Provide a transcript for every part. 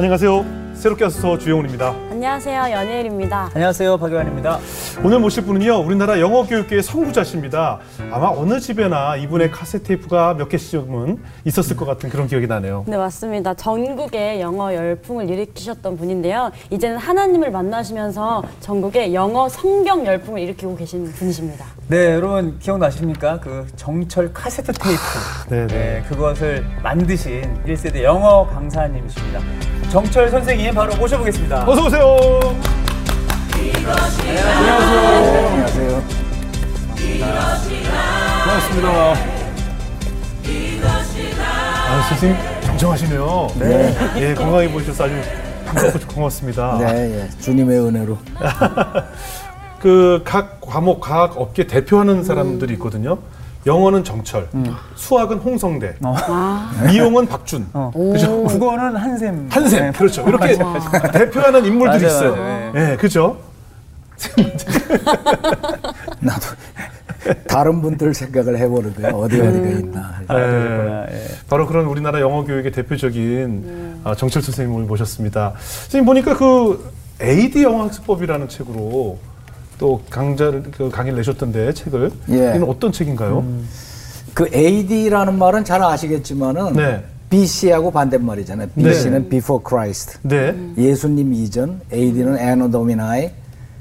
안녕하세요. 새롭게 와서 주영훈입니다. 안녕하세요. 연예일입니다. 안녕하세요. 박유환입니다. 오늘 모실 분은요. 우리나라 영어 교육계의 선구자십니다. 아마 어느 집에나 이분의 카세트 테이프가 몇 개씩은 있었을 것 같은 그런 기억이 나네요. 네, 맞습니다. 전국에 영어 열풍을 일으키셨던 분인데요. 이제는 하나님을 만나시면서 전국에 영어 성경 열풍을 일으키고 계신 분이십니다. 네, 여러분 기억나십니까? 그 정철 카세트 테이프. 네네. 네, 그것을 만드신 1세대 영어 강사님이십니다. 정철 선생님 바로 모셔보겠습니다. 어서 오세요. 안녕하세요. 반갑습니다. 아, 선생님 정정하시네요. 네. 예, 건강해 보이셔서 아주 반갑고 고맙습니다. 네, 예. 주님의 은혜로. 그 각 과목, 각 업계 대표하는 사람들이 있거든요. 영어는 정철, 수학은 홍성대, 미용은 박준, 어. 그죠? 국어는 한샘. 한샘, 네. 그렇죠. 이렇게 대표하는 인물들이 맞아요, 있어요. 맞아요. 예, 그죠? 나도 다른 분들 생각을 해보는데 어디 어디가 있나. 아. 예. 바로 그런 우리나라 영어 교육의 대표적인 아, 정철 선생님을 모셨습니다. 선생님 보니까 그 AD 영어 학습법이라는 책으로 또 강좌를 그 강의를 내셨던데 책을 예. 이건 어떤 책인가요? 그 AD라는 말은 잘 아시겠지만은 네. BC하고 반대말이잖아요. BC는 Before Christ. 네. 예수님 이전, AD는 Anno Domini,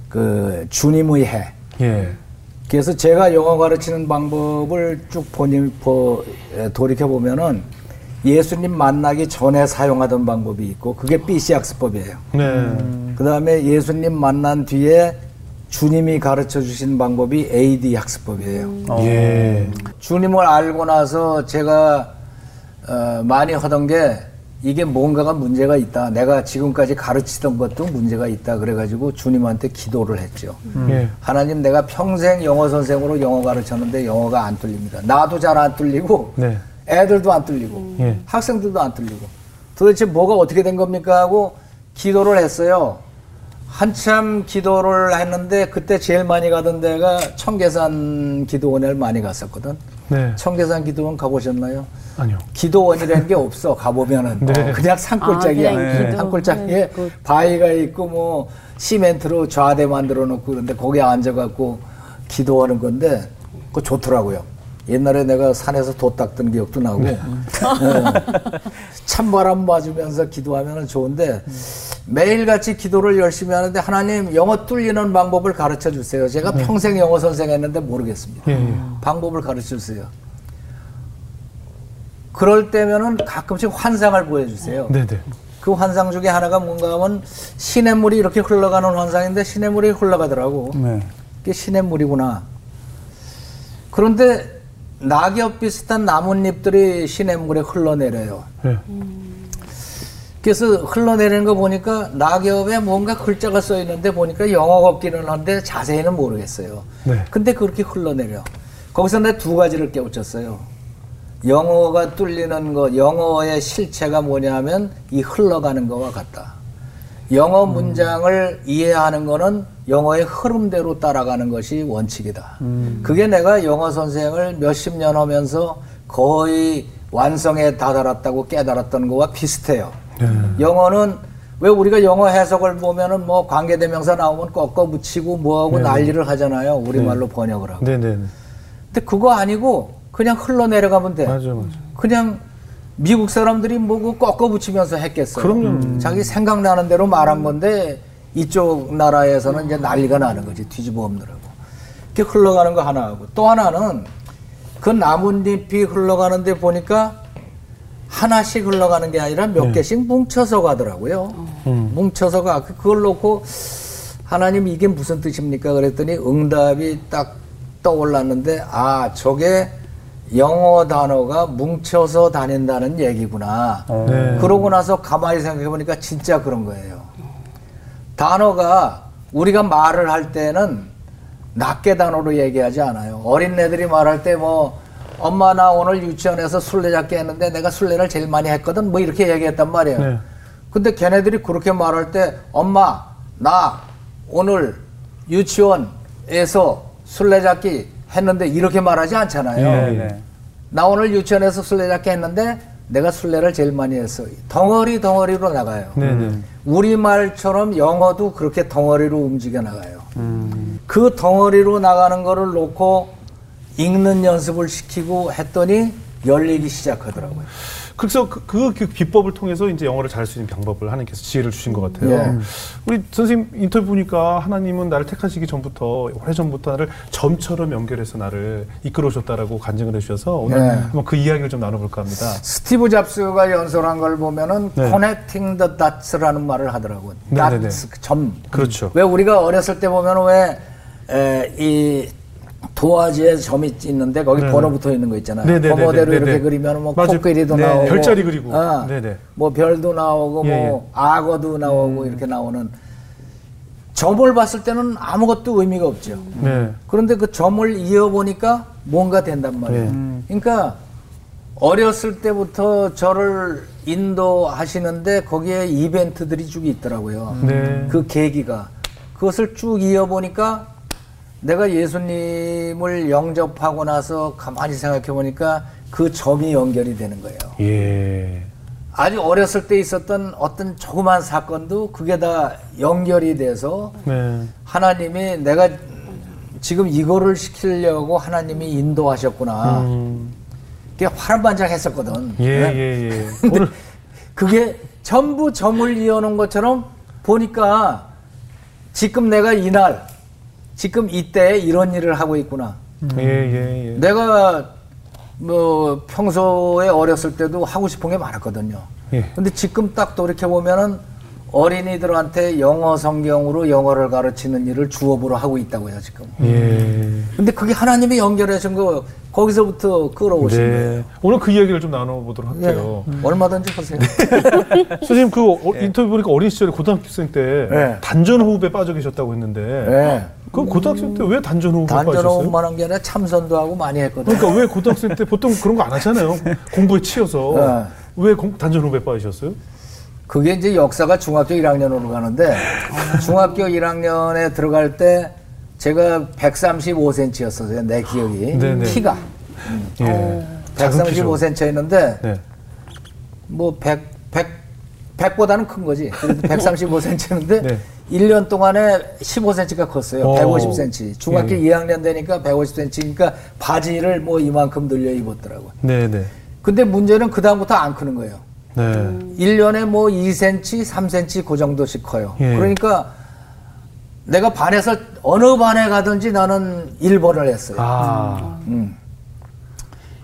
그 주님의 해. 예. 그래서 제가 영어 가르치는 방법을 쭉 보니, 보, 돌이켜 보면은 예수님 만나기 전에 사용하던 방법이 있고 그게 BC 학습법이에요. 네. 그 다음에 예수님 만난 뒤에 주님이 가르쳐 주신 방법이 AD 학습법이에요. 예. 주님을 알고 나서 제가 어, 많이 하던 게 이게 뭔가가 문제가 있다. 내가 지금까지 가르치던 것도 문제가 있다. 그래가지고 주님한테 기도를 했죠. 예. 하나님 내가 평생 영어 선생으로 영어 가르쳤는데 영어가 안 뚫립니다. 나도 잘 안 뚫리고 네. 애들도 안 뚫리고 예. 학생들도 안 뚫리고 도대체 뭐가 어떻게 된 겁니까 하고 기도를 했어요. 한참 기도를 했는데 그때 제일 많이 가던 데가 청계산 기도원을 많이 갔었거든. 네. 청계산 기도원 가보셨나요? 아니요. 기도원이라는 게 없어 가보면은 네. 그냥 산골짜기야. 아, 네. 산골짜기에 그- 바위가 있고 뭐 시멘트로 좌대 만들어 놓고 그런데 거기 앉아갖고 기도하는 건데 그거 좋더라고요. 옛날에 내가 산에서 도 닦던 기억도 나고 네. 찬바람 맞으면서 기도하면 좋은데 매일같이 기도를 열심히 하는데 하나님 영어 뚫리는 방법을 가르쳐 주세요. 제가 평생 영어 선생했는데 모르겠습니다. 예, 예. 방법을 가르쳐 주세요. 그럴 때면은 가끔씩 환상을 보여주세요. 네네. 그 환상 중에 하나가 뭔가 하면 시냇물이 이렇게 흘러가는 환상인데 시냇물이 흘러가더라고. 네. 그게 시냇물이구나. 그런데 낙엽 비슷한 나뭇잎들이 시냇물에 흘러내려요. 예. 그래서 흘러내리는 거 보니까 낙엽에 뭔가 글자가 써 있는데 보니까 영어 같기는 한데 자세히는 모르겠어요. 네. 근데 그렇게 흘러내려. 거기서 내 두 가지를 깨우쳤어요. 영어가 뚫리는 거, 영어의 실체가 뭐냐면 이 흘러가는 거와 같다. 영어 문장을 이해하는 거는 영어의 흐름대로 따라가는 것이 원칙이다. 그게 내가 영어 선생을 몇십 년 하면서 거의 완성에 다다랐다고 깨달았던 거와 비슷해요. 영어는 왜 우리가 영어 해석을 보면은 뭐 관계대명사 나오면 꺾어 붙이고 뭐하고 난리를 하잖아요. 우리말로 번역을 하고. 네네. 근데 그거 아니고 그냥 흘러내려가면 돼. 맞아요, 맞아요. 그냥 미국 사람들이 뭐그 꺾어 붙이면서 했겠어요. 그럼요. 자기 생각나는 대로 말한 건데 이쪽 나라에서는 이제 난리가 나는 거지 뒤집어 엎느라고. 이렇게 흘러가는 거 하나 하고 또 하나는 그 나뭇잎이 흘러가는데 보니까 하나씩 흘러가는 게 아니라 몇 개씩 뭉쳐서 가더라고요. 뭉쳐서 가. 그걸 놓고 하나님 이게 무슨 뜻입니까? 그랬더니 응답이 딱 떠올랐는데 아 저게 영어 단어가 뭉쳐서 다닌다는 얘기구나. 네. 그러고 나서 가만히 생각해 보니까 진짜 그런 거예요. 단어가 우리가 말을 할 때는 낱개 단어로 얘기하지 않아요. 어린애들이 말할 때뭐 엄마 나 오늘 유치원에서 술래잡기 했는데 내가 술래를 제일 많이 했거든 뭐 이렇게 얘기했단 말이에요. 네. 근데 걔네들이 그렇게 말할 때 엄마 나 오늘 유치원에서 술래잡기 했는데 이렇게 말하지 않잖아요. 예, 예. 네. 나 오늘 유치원에서 술래잡기 했는데 내가 순례를 제일 많이 했어. 덩어리 덩어리로 나가요. 네네. 우리말처럼 영어도 그렇게 덩어리로 움직여 나가요. 음. 그 덩어리로 나가는 거를 놓고 읽는 연습을 시키고 했더니 열리기 시작하더라고요. 그래서 그, 그, 그 비법을 통해서 이제 영어를 잘할 수 있는 방법을 하나님께서 지혜를 주신 것 같아요. 예. 우리 선생님 인터뷰 보니까 하나님은 나를 택하시기 전부터 오래 전부터 나를 점처럼 연결해서 나를 이끌어줬다라고 간증을 해주셔서 오늘 네. 한번 그 이야기를 좀 나눠볼까 합니다. 스티브 잡스가 연설한 걸 보면은 네. connecting the dots라는 말을 하더라고요. 네, 네, 네. dots, 점. 그렇죠. 왜 우리가 어렸을 때 보면은 왜이 도화지에 점이 있는데 거기 네, 번호 네. 붙어 있는 거 있잖아요. 네, 네, 네, 번호대로 네, 이렇게 네. 그리면 뭐. 코끼리도 네, 나오고 별자리 그리고. 어, 네, 네. 뭐 별도 나오고 예, 뭐 악어도 나오고 이렇게 나오는 점을 봤을 때는 아무것도 의미가 없죠. 네. 그런데 그 점을 이어 보니까 뭔가 된단 말이에요. 네. 그러니까 어렸을 때부터 저를 인도하시는데 거기에 이벤트들이 쭉 있더라고요. 네. 그 계기가 그것을 쭉 이어 보니까 내가 예수님을 영접하고 나서 가만히 생각해 보니까 그 점이 연결이 되는 거예요. 예. 아주 어렸을 때 있었던 어떤 조그만 사건도 그게 다 연결이 돼서 네. 하나님이 내가 지금 이거를 시키려고 하나님이 인도하셨구나. 음. 그게 화란반짝했었거든. 예, 네? 예, 예. 근데 오늘 그게 전부 점을 이어놓은 것처럼 보니까 지금 내가 이날, 지금 이때 이런 일을 하고 있구나. 예, 예, 예. 내가 뭐 평소에 어렸을 때도 하고 싶은 게 많았거든요. 예. 근데 지금 딱 돌이켜 보면은 어린이들한테 영어 성경으로 영어를 가르치는 일을 주업으로 하고 있다고요 지금. 예. 근데 그게 하나님이 연결하신 거 거기서부터 끌어오신 거예요. 네. 오늘 그 이야기를 좀 나눠보도록 예. 할게요. 얼마든지 하세요. 선생님 그 어, 인터뷰 보니까 어린 시절에 고등학생 때 네. 단전 호흡에 빠져 계셨다고 했는데 예. 그 고등학생 때 왜 단전 호흡에 단전 빠졌어요? 호흡만 한 게 아니라 참선도 하고 많이 했거든요. 그러니까 왜 고등학생 때 보통 그런 거 안 하잖아요. 공부에 치여서 네. 왜 공- 단전 호흡에 빠지셨어요? 그게 이제 역사가 중학교 1학년으로 가는데 중학교 1학년에 들어갈 때 제가 135cm였어요. 내 기억이. 네네. 키가. 예. 작은 키죠. 135cm였는데 네. 뭐 100, 100, 100보다는 큰 거지. 그래도 135cm였는데 네. 1년 동안에 15cm가 컸어요. 오. 150cm. 중학교 예. 2학년 되니까 150cm니까 바지를 뭐 이만큼 늘려 입었더라고요. 네, 네. 근데 문제는 그다음부터 안 크는 거예요. 네. 1년에 뭐 2cm, 3cm 그 정도씩 커요. 예. 그러니까 내가 반에서 어느 반에 가든지 나는 1번을 했어요. 아. 음.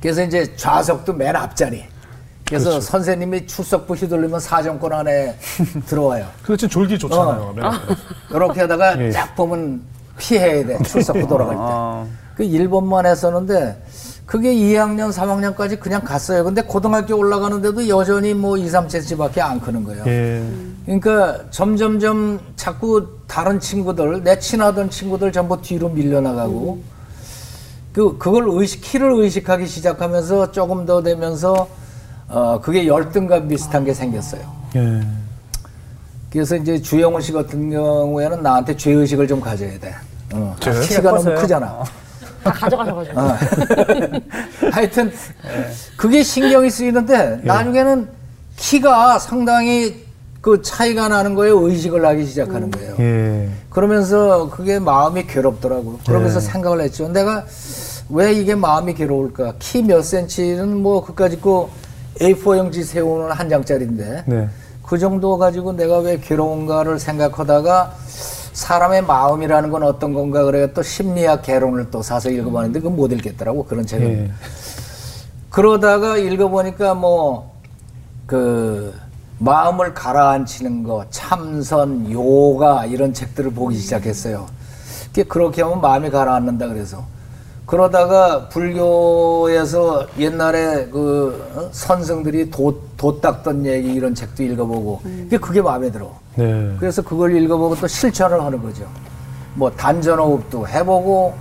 그래서 이제 좌석도 맨 앞자리. 그래서 그렇죠. 선생님이 출석부 휘둘리면 사정권 안에 들어와요. 진짜 졸기 좋잖아요. 맨 앞에. 이렇게 하다가 예. 쫙 보면 피해야 돼. 출석부 돌아갈 때. 아. 그 1번만 했었는데 그게 2학년, 3학년까지 그냥 갔어요. 근데 고등학교 올라가는데도 여전히 뭐 2, 3cm밖에 안 크는 거예요. 예. 그러니까 점점점 자꾸 다른 친구들, 내 친하던 친구들 전부 뒤로 밀려나가고 그 그걸 의식 키를 의식하기 시작하면서 조금 더 되면서 어 그게 열등감 비슷한 게 생겼어요. 예. 그래서 이제 주영훈 씨 같은 경우에는 나한테 죄 의식을 좀 가져야 돼. 어. 키가 너무 커서요? 크잖아. 다 가져가셔가지고. 어. 하여튼 그게 신경이 쓰이는데 나중에는 키가 상당히 그 차이가 나는 거에 의식을 하기 시작하는 거예요. 예. 그러면서 그게 마음이 괴롭더라고요. 그러면서 네. 생각을 했죠. 내가 왜 이게 마음이 괴로울까? 키 몇 센치는 뭐 그까짓 거 A4 용지 세우는 한 장짜리인데 네. 그 정도 가지고 내가 왜 괴로운가를 생각하다가 사람의 마음이라는 건 어떤 건가 그래 또 심리학 개론을 또 사서 읽어봤는데 그건 못 읽겠더라고 그런 책을. 예. 그러다가 읽어보니까 뭐 그 마음을 가라앉히는 거, 참선, 요가 이런 책들을 보기 시작했어요. 그렇게 하면 마음이 가라앉는다 그래서 그러다가 불교에서 옛날에 그 어? 선생들이 도, 도 닦던 얘기 이런 책도 읽어보고 그게 그게 마음에 들어. 네. 그래서 그걸 읽어보고 또 실천을 하는 거죠. 뭐 단전호흡도 해보고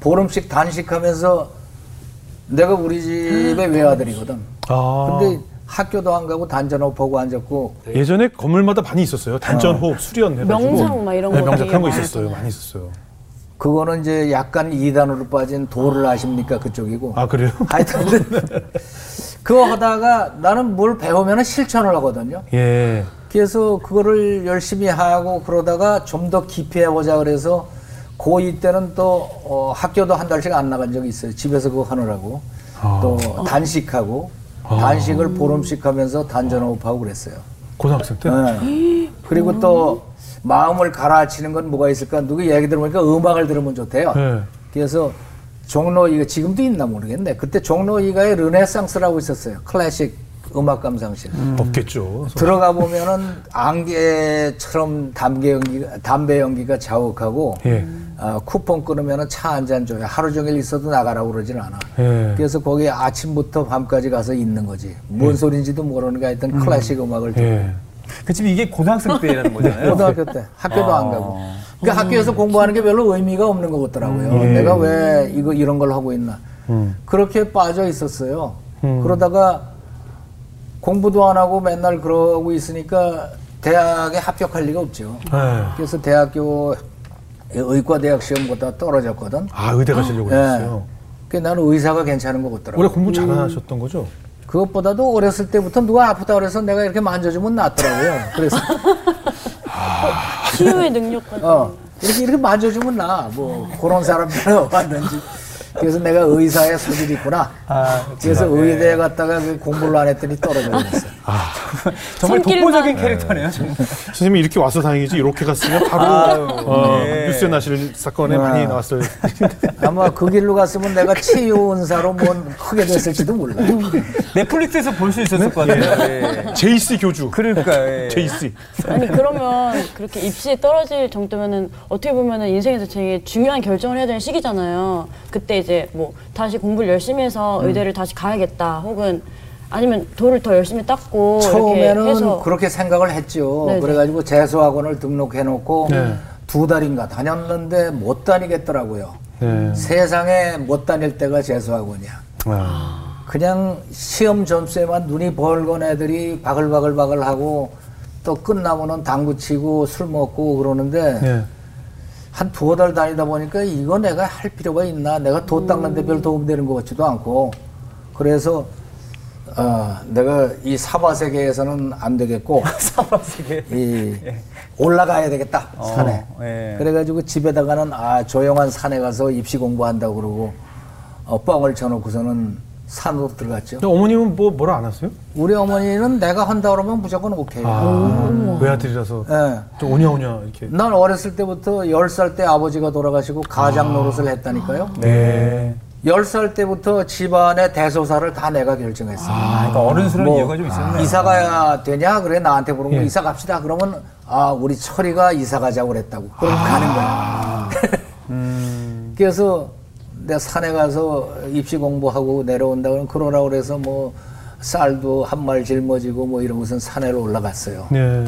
보름씩 단식하면서 내가 우리 집의 외아들이거든. 아. 근데 학교도 안 가고 단전호흡 보고 앉았고 예전에 건물마다 많이 있었어요. 단전 호흡 수련 해가지고. 명상 막 이런 네, 거 명상 그런 거 있었어요. 많이 있었어요. 그거는 이제 약간 이단으로 빠진 도를 아십니까 그쪽이고 아 그래요? 하여튼 그거 하다가 나는 뭘 배우면 실천을 하거든요. 예. 그래서 그거를 열심히 하고 그러다가 좀 더 깊이 해보자 그래서 고2 때는 또 어, 학교도 한 달씩 안 나간 적이 있어요. 집에서 그거 하느라고. 또 단식하고 단식을 보름씩 하면서 단전호흡하고 그랬어요. 고등학생 때? 네. 그리고 또 마음을 가라앉히는 건 뭐가 있을까? 누구 얘기 들어보니까 음악을 들으면 좋대요. 네. 그래서 종로 이가 지금도 있나 모르겠네. 그때 종로 이가에 르네상스라고 있었어요. 클래식 음악 감상실. 없겠죠. 들어가 보면은 안개처럼 담배 연기가 담배 연기가 자욱하고 예. 어, 쿠폰 끊으면은 차 한 잔 줘요. 하루 종일 있어도 나가라고 그러진 않아. 예. 그래서 거기 아침부터 밤까지 가서 있는 거지. 뭔 소린지도 모르는 게 하여튼 클래식 음 악을 듣고 예. 그 지금 이게 고등학생 때라는 거잖아요. 고등학교 때 학교도 안 가고. 그러니까 학교에서 공부하는 게 별로 의미가 없는 것 같더라고요. 음. 내가 왜 이거 이런 걸 하고 있나. 음. 그렇게 빠져 있었어요. 음. 그러다가 공부도 안 하고 맨날 그러고 있으니까 대학에 합격할 리가 없죠. 예. 그래서 대학교 의과 대학 시험 보다 떨어졌거든. 아, 의대 가시려고 예. 했어요. 그 나는 의사가 괜찮은 것 같더라고. 원래 공부 잘하셨던 거죠? 그것보다도 어렸을 때부터 누가 아프다 그래서 내가 이렇게 만져주면 낫더라고요. 그래서 치유의 능력까지. 어, 이렇게, 이렇게 만져주면 나. 뭐, 그런 사람들은 왔는지. 그래서 내가 의사의 소질이 있구나. 아, 그래서 의대에 갔다가 그 공부를 안 했더니 떨어져 버렸어. 정말 독보적인 캐릭터네요. 정말. 선생님이 이렇게 와서 다행이지 이렇게 갔으면 바로 아유, 어, 네. 뉴스에 나실 사건에 많이 나왔어요. 아마 그 길로 갔으면 내가 치유은사로 뭐 크게 됐을지도 몰라. 넷플릭스에서 볼 수 있었을 것 같아요. 예. 제이씨 교주. 그러니까 예. 제이씨. 아니 그러면 그렇게 입시에 떨어질 정도면은 어떻게 보면은 인생에서 되게 중요한 결정을 해야 되는 시기잖아요. 그때 이제 뭐 다시 공부를 열심히 해서 음. 의대를 다시 가야겠다. 혹은 아니면 돌을 더 열심히 닦고 처음에는 해서 그렇게 생각을 했죠. 네네. 그래가지고 재수학원을 등록해놓고 네. 두 달인가 다녔는데 못 다니겠더라고요. 네. 세상에 못 다닐 때가 재수학원이야. 아, 그냥 시험 점수에만 눈이 벌건 애들이 바글바글바글하고 또 끝나면은 당구 치고 술 먹고 그러는데 예. 한 두어 달 다니다 보니까 이거 내가 할 필요가 있나 내가 돈 닦는데 별 도움 되는 것 같지도 않고 그래서 어, 내가 이 사바 세계에서는 안 되겠고 사바 세계. 이 올라가야 되겠다 산에 예. 그래가지고 집에다가는 아 조용한 산에 가서 입시 공부한다고 그러고 어, 뻥을 쳐놓고서는 산으로 들어갔죠. 근데 어머님은 뭐 뭐라 안 하세요? 우리 어머니는 내가 한다 그러면 무조건 오케이. 아, 외아들이라서 예. 좀 오냐오냐 이렇게. 난 어렸을 때부터 10살 때 아버지가 돌아가시고 가장 노릇을 했다니까요. 네. 10살 때부터 집안의 대소사를 다 내가 결정했어. 아, 그러니까 어른스러운 뭐, 이유가 좀 있었네요. 이사 가야 되냐? 그래 나한테 물으면 예. 이사 갑시다. 그러면 아 우리 철이가 이사 가자고 그랬다고. 그럼 가는 거야. 음. 그래서 내가 산에 가서 입시 공부하고 내려온다 그러면 그러라 그래서 뭐 쌀도 한 말 짊어지고 뭐 이런 것은 산에로 올라갔어요. 예.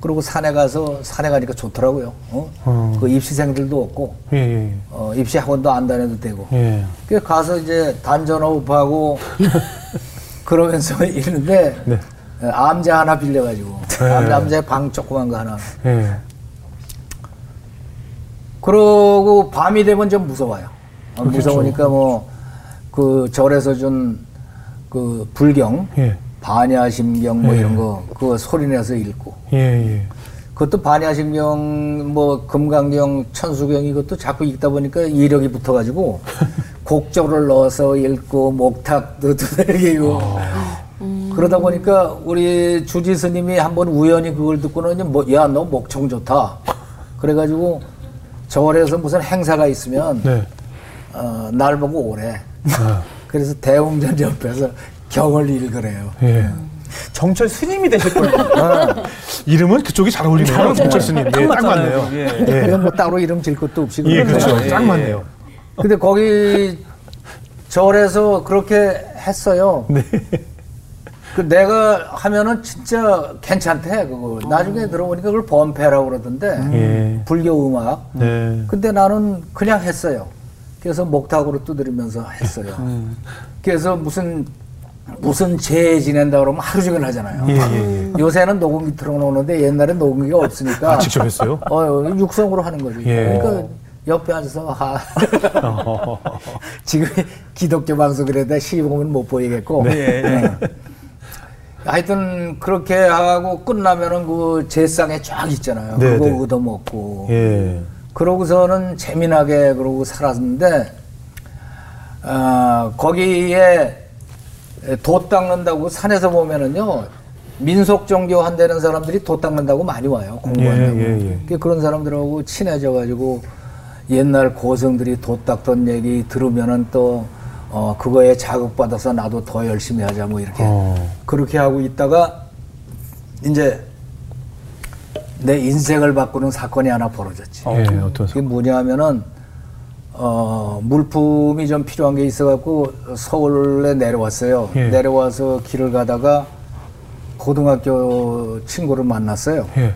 그리고 산에 가서 산에 가니까 좋더라고요. 어? 어. 그 입시생들도 없고 예, 예. 어, 입시 학원도 안 다녀도 되고. 예. 그 가서 이제 단전호흡하고 그러면서 있는데 네. 어, 암자 하나 빌려가지고 암- 암자에 방 조그만 거 하나. 예. 그러고 밤이 되면 좀 무서워요. 어, 무서우니까 뭐 그 절에서 준 그 불경, 예. 반야심경 뭐 예. 이런 거 그거 소리 내서 읽고. 예, 예. 그것도 반야심경, 뭐 금강경, 천수경 이것도 자꾸 읽다 보니까 이력이 붙어가지고 곡조를 넣어서 읽고 목탁도 두들기고 그러다 보니까 우리 주지 스님이 한번 우연히 그걸 듣고는 뭐, 야 너 목청 좋다. 그래가지고 절에서 무슨 행사가 있으면 네. 어, 날 보고 오래. 아, 그래서 대웅전 옆에서 경을 읽으래요. 예. 정철 스님이 되셨군요. 이름은 그쪽이 잘 어울리네요. 정철 스님. 예, 딱 맞잖아요, 맞네요. 예. 예. 그냥 뭐 따로 이름 질 것도 없이 예. 그렇죠. 예, 딱 예. 맞네요. 근데 거기 절에서 그렇게 했어요. 네. 그 내가 하면은 진짜 괜찮대 그거. 나중에 들어보니까 그걸 범패라고 그러던데 예. 불교 음악. 네. 근데 나는 그냥 했어요. 그래서 목탁으로 두드리면서 했어요. 그래서 무슨 무슨 제 지낸다 그러면 하루 종일 하잖아요. 예, 예, 예. 요새는 녹음기 틀어놓는데 옛날엔 녹음기가 없으니까 아, 직접 했어요? 어, 육성으로 하는 거지. 예. 그러니까 옆에 앉아서 하. 지금 기독교 방송을 해도 시범은 못 보이겠고. 예, 예. 네. 하여튼 그렇게 하고 끝나면은 그 제상에 쫙 있잖아요. 네, 그거 네. 얻어먹고. 예. 그러고서는 재미나게 그러고 살았는데 아, 거기에 돛 닦는다고 산에서 보면은요 민속 종교 한다는 사람들이 돛 닦는다고 많이 와요 공부한다고 예, 예, 예. 그런 사람들하고 친해져 가지고 옛날 고성들이 돛 닦던 얘기 들으면은 또 어, 그거에 자극받아서 나도 더 열심히 하자 뭐 이렇게 어. 그렇게 하고 있다가 이제 내 인생을 바꾸는 사건이 하나 벌어졌지. 예, 어떤 그게 뭐냐 하면은 어 물품이 좀 필요한 게 있어갖고 서울에 내려왔어요. 예. 내려와서 길을 가다가 고등학교 친구를 만났어요. 예.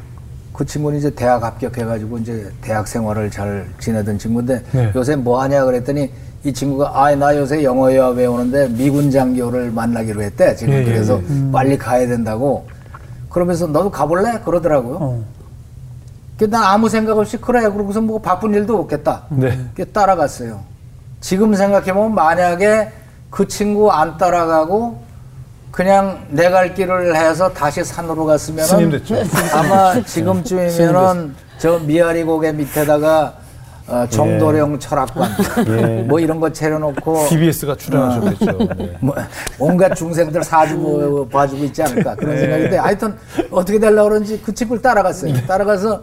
그 친구는 이제 대학 합격해가지고 이제 대학 생활을 잘 지내던 친구인데 네. 요새 뭐 하냐 그랬더니 이 친구가 아 나 요새 영어 회화 배우는데 미군 장교를 만나기로 했대 지금 예, 예, 그래서 예. 빨리 가야 된다고 그러면서 너도 가볼래 그러더라고요. 어. 그난 아무 생각 없이 그래 그러고서 뭐 바쁜 일도 없겠다. 네. 그 따라갔어요. 지금 생각해보면 만약에 그 친구 안 따라가고 그냥 내 갈 길을 해서 다시 산으로 갔으면. 아마 지금쯤이면은 저 미아리 고개 밑에다가 어, 정도령 철학관 예. 뭐 이런 거 차려놓고 TBS가 출연하셨겠죠. 네. 뭐 온갖 중생들 사주고 봐주고 있지 않을까 그런 생각인데 하여튼 어떻게 되려고 그런지 그 친구를 따라갔어요. 따라가서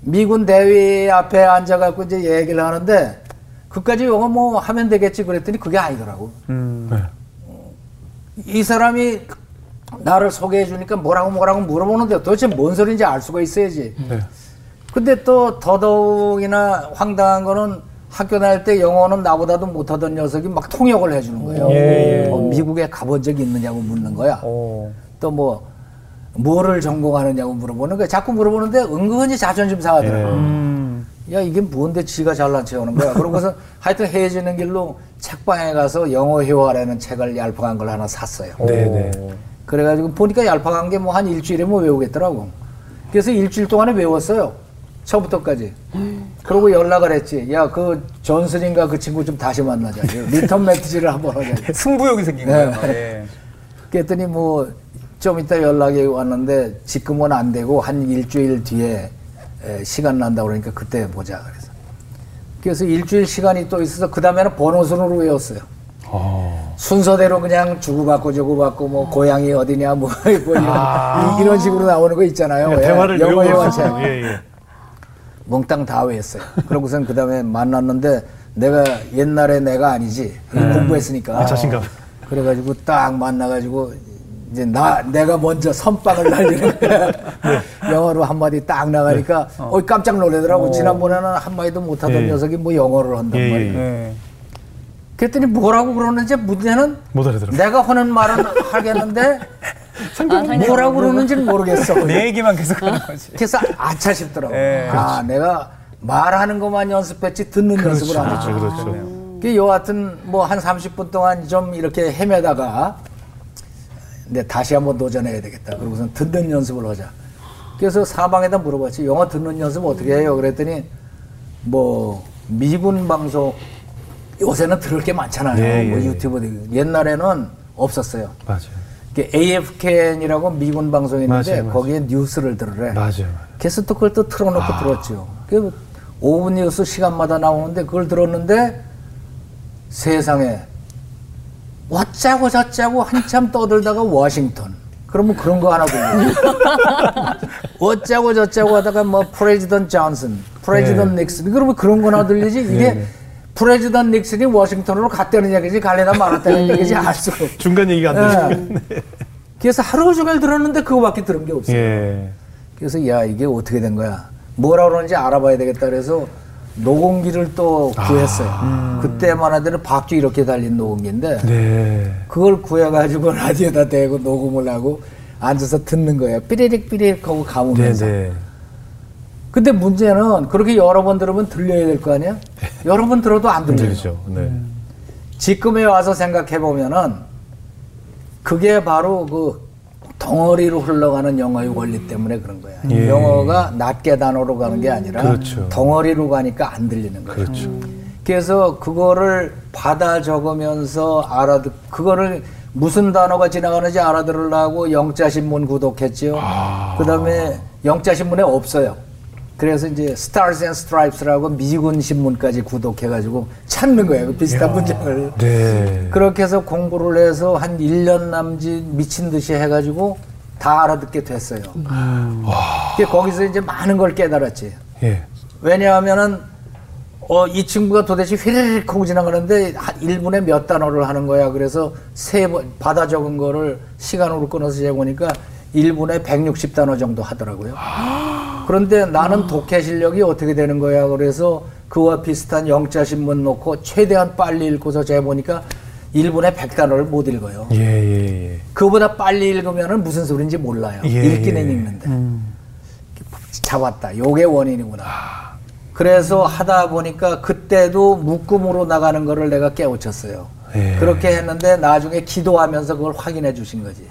미군 대위 앞에 앉아갖고 이제 얘기를 하는데 그까지 영어 뭐 하면 되겠지 그랬더니 그게 아니더라고. 음. 네. 이 사람이 나를 소개해 주니까 뭐라고 뭐라고 물어보는데 도대체 뭔 소리인지 알 수가 있어야지. 네. 근데 또 더더욱이나 황당한 거는 학교 다닐 때 영어는 나보다도 못하던 녀석이 막 통역을 해주는 거예요. 예, 예. 어, 미국에 가본 적이 있느냐고 묻는 거야. 오. 또뭐 뭐를 전공하느냐고 물어보는 거야. 자꾸 물어보는데 은근히 자존심 상하더라고. 음. 야 이게 뭔데 지가 잘난 체하는 거야. 그러고서 하여튼 헤어지는 길로 책방에 가서 영어 회화라는 책을 얄팍한 걸 하나 샀어요. 네, 네. 그래가지고 보니까 얄팍한 게 뭐 한 일주일에 뭐 외우겠더라고. 그래서 일주일 동안에 외웠어요. 처음부터까지. 그러고 연락을 했지. 야, 그 존슨인가 그 친구 좀 다시 만나자. 리턴 매치를 한번 하자. 승부욕이 생긴 네. 거예요. 예. 그랬더니 뭐 좀 이따 연락이 왔는데 지금은 안 되고 한 일주일 뒤에 에, 시간 난다 그러니까 그때 보자 그래서. 그래서 일주일 시간이 또 있어서 그 다음에는 번호순으로 외웠어요. 어. 순서대로 그냥 주고받고 주고받고 뭐 고향이 어디냐 뭐, 뭐 이런, 이런 식으로 나오는 거 있잖아요. 예, 대화를 영어 외우고 회화책. 예, 예. 몽땅 다 외웠어요. 그러고선 그 다음에 만났는데 내가 옛날에 내가 아니지 공부했으니까. 아, 자신감. 그래가지고 딱 만나가지고 이제 나 내가 먼저 선빵을 날리는 거야. 영어로 한마디 딱 나가니까 어 깜짝 놀라더라고. 지난번에는 한마디도 못하던 예. 녀석이 뭐 영어를 한단 예, 말이야. 예. 예. 그랬더니 뭐라고 그러는지 문제는 못 알아들어. 내가 하는 말은 하겠는데 뭐라고 그러는지는 모르겠어. 내 얘기만 계속 하는 거지. 그래서 아차 싶더라고. 예. 아, 내가 말하는 것만 연습했지 듣는 연습을 안 했죠. 그렇죠, 그렇죠. 그 여하튼 뭐 한 30분 동안 좀 이렇게 헤매다가 근데 다시 한번 도전해야 되겠다. 그러고선 듣는 연습을 하자. 그래서 사방에다 물어봤지. 영어 듣는 연습 어떻게 해요? 그랬더니 뭐 미군 방송 요새는 들을 게 많잖아요. 예, 뭐 예, 예. 유튜브 옛날에는 없었어요. 맞아요. AFKN이라고 미군 방송이 있는데 맞아요, 맞아요. 거기에 뉴스를 들으래. 맞아요. 그래서 또 그걸 또 틀어놓고 아. 들었죠. 그 5분 뉴스 시간마다 나오는데 그걸 들었는데 세상에 어짜고 저짜고 한참 떠들다가 워싱턴. 그러면 그런 거 하나 들려. 어짜고 저짜고 하다가 뭐 프레지던 존슨, 프레지던 네. 닉슨. 그러면 그런 거 하나 들리지. 이게 네. 프레지던 닉슨이 워싱턴으로 갔다는 얘기지 갈래다 말았다는 얘기지 알 수가 없어. 중간 얘기가 안 되죠. 예. 그래서 하루 종일 들었는데 그거밖에 들은 게 없어요. 예. 그래서 야 이게 어떻게 된 거야? 뭐라 그러는지 알아봐야 되겠다 그래서 녹음기를 또 구했어요. 그때만 하더라도 박쥐 이렇게 달린 녹음기인데 네. 그걸 구해가지고 라디오에다 대고 녹음을 하고 앉아서 듣는 거예요. 삐리릭 삐리릭 하고 네, 감으면서. 네. 근데 문제는 그렇게 여러 번 들으면 들려야 될 거 아니야? 여러 번 들어도 안 들려요. 힘들죠. 네. 지금에 와서 생각해 보면은 그게 바로 그 덩어리로 흘러가는 영어의 원리 때문에 그런 거야. 예. 영어가 낮게 단어로 가는 게 아니라 그렇죠. 덩어리로 가니까 안 들리는 거야. 그렇죠. 그래서 그거를 받아 적으면서 알아듣 그거를 무슨 단어가 지나가는지 알아들으려고 영자신문 구독했지요. 그다음에 영자신문에 없어요. 그래서 이제 Stars and Stripes라고 미군 신문까지 구독해가지고 찾는 거예요. 그 비슷한 문장을. 네. 그렇게 해서 공부를 해서 한 1년 남짓 미친 듯이 해가지고 다 알아듣게 됐어요. 근데 거기서 이제 많은 걸 깨달았지. 예. 왜냐하면은 어, 이 친구가 도대체 휘리릭 하고 지나가는데 한 1분에 몇 단어를 하는 거야. 그래서 세 번 받아 적은 거를 시간으로 끊어서 재보니까 1분에 160단어 정도 하더라고요. 그런데 나는 독해 실력이 어떻게 되는 거야. 그래서 그와 비슷한 영자 신문 놓고 최대한 빨리 읽고서 재보니까 1분에 100단어를 못 읽어요. 예, 예, 예. 그거보다 빨리 읽으면은 무슨 소리인지 몰라요. 예, 읽기는 예. 읽는데. 잡았다. 요게 원인이구나. 그래서 하다 보니까 그때도 묶음으로 나가는 거를 내가 깨우쳤어요. 예. 그렇게 했는데 나중에 기도하면서 그걸 확인해 주신 거지.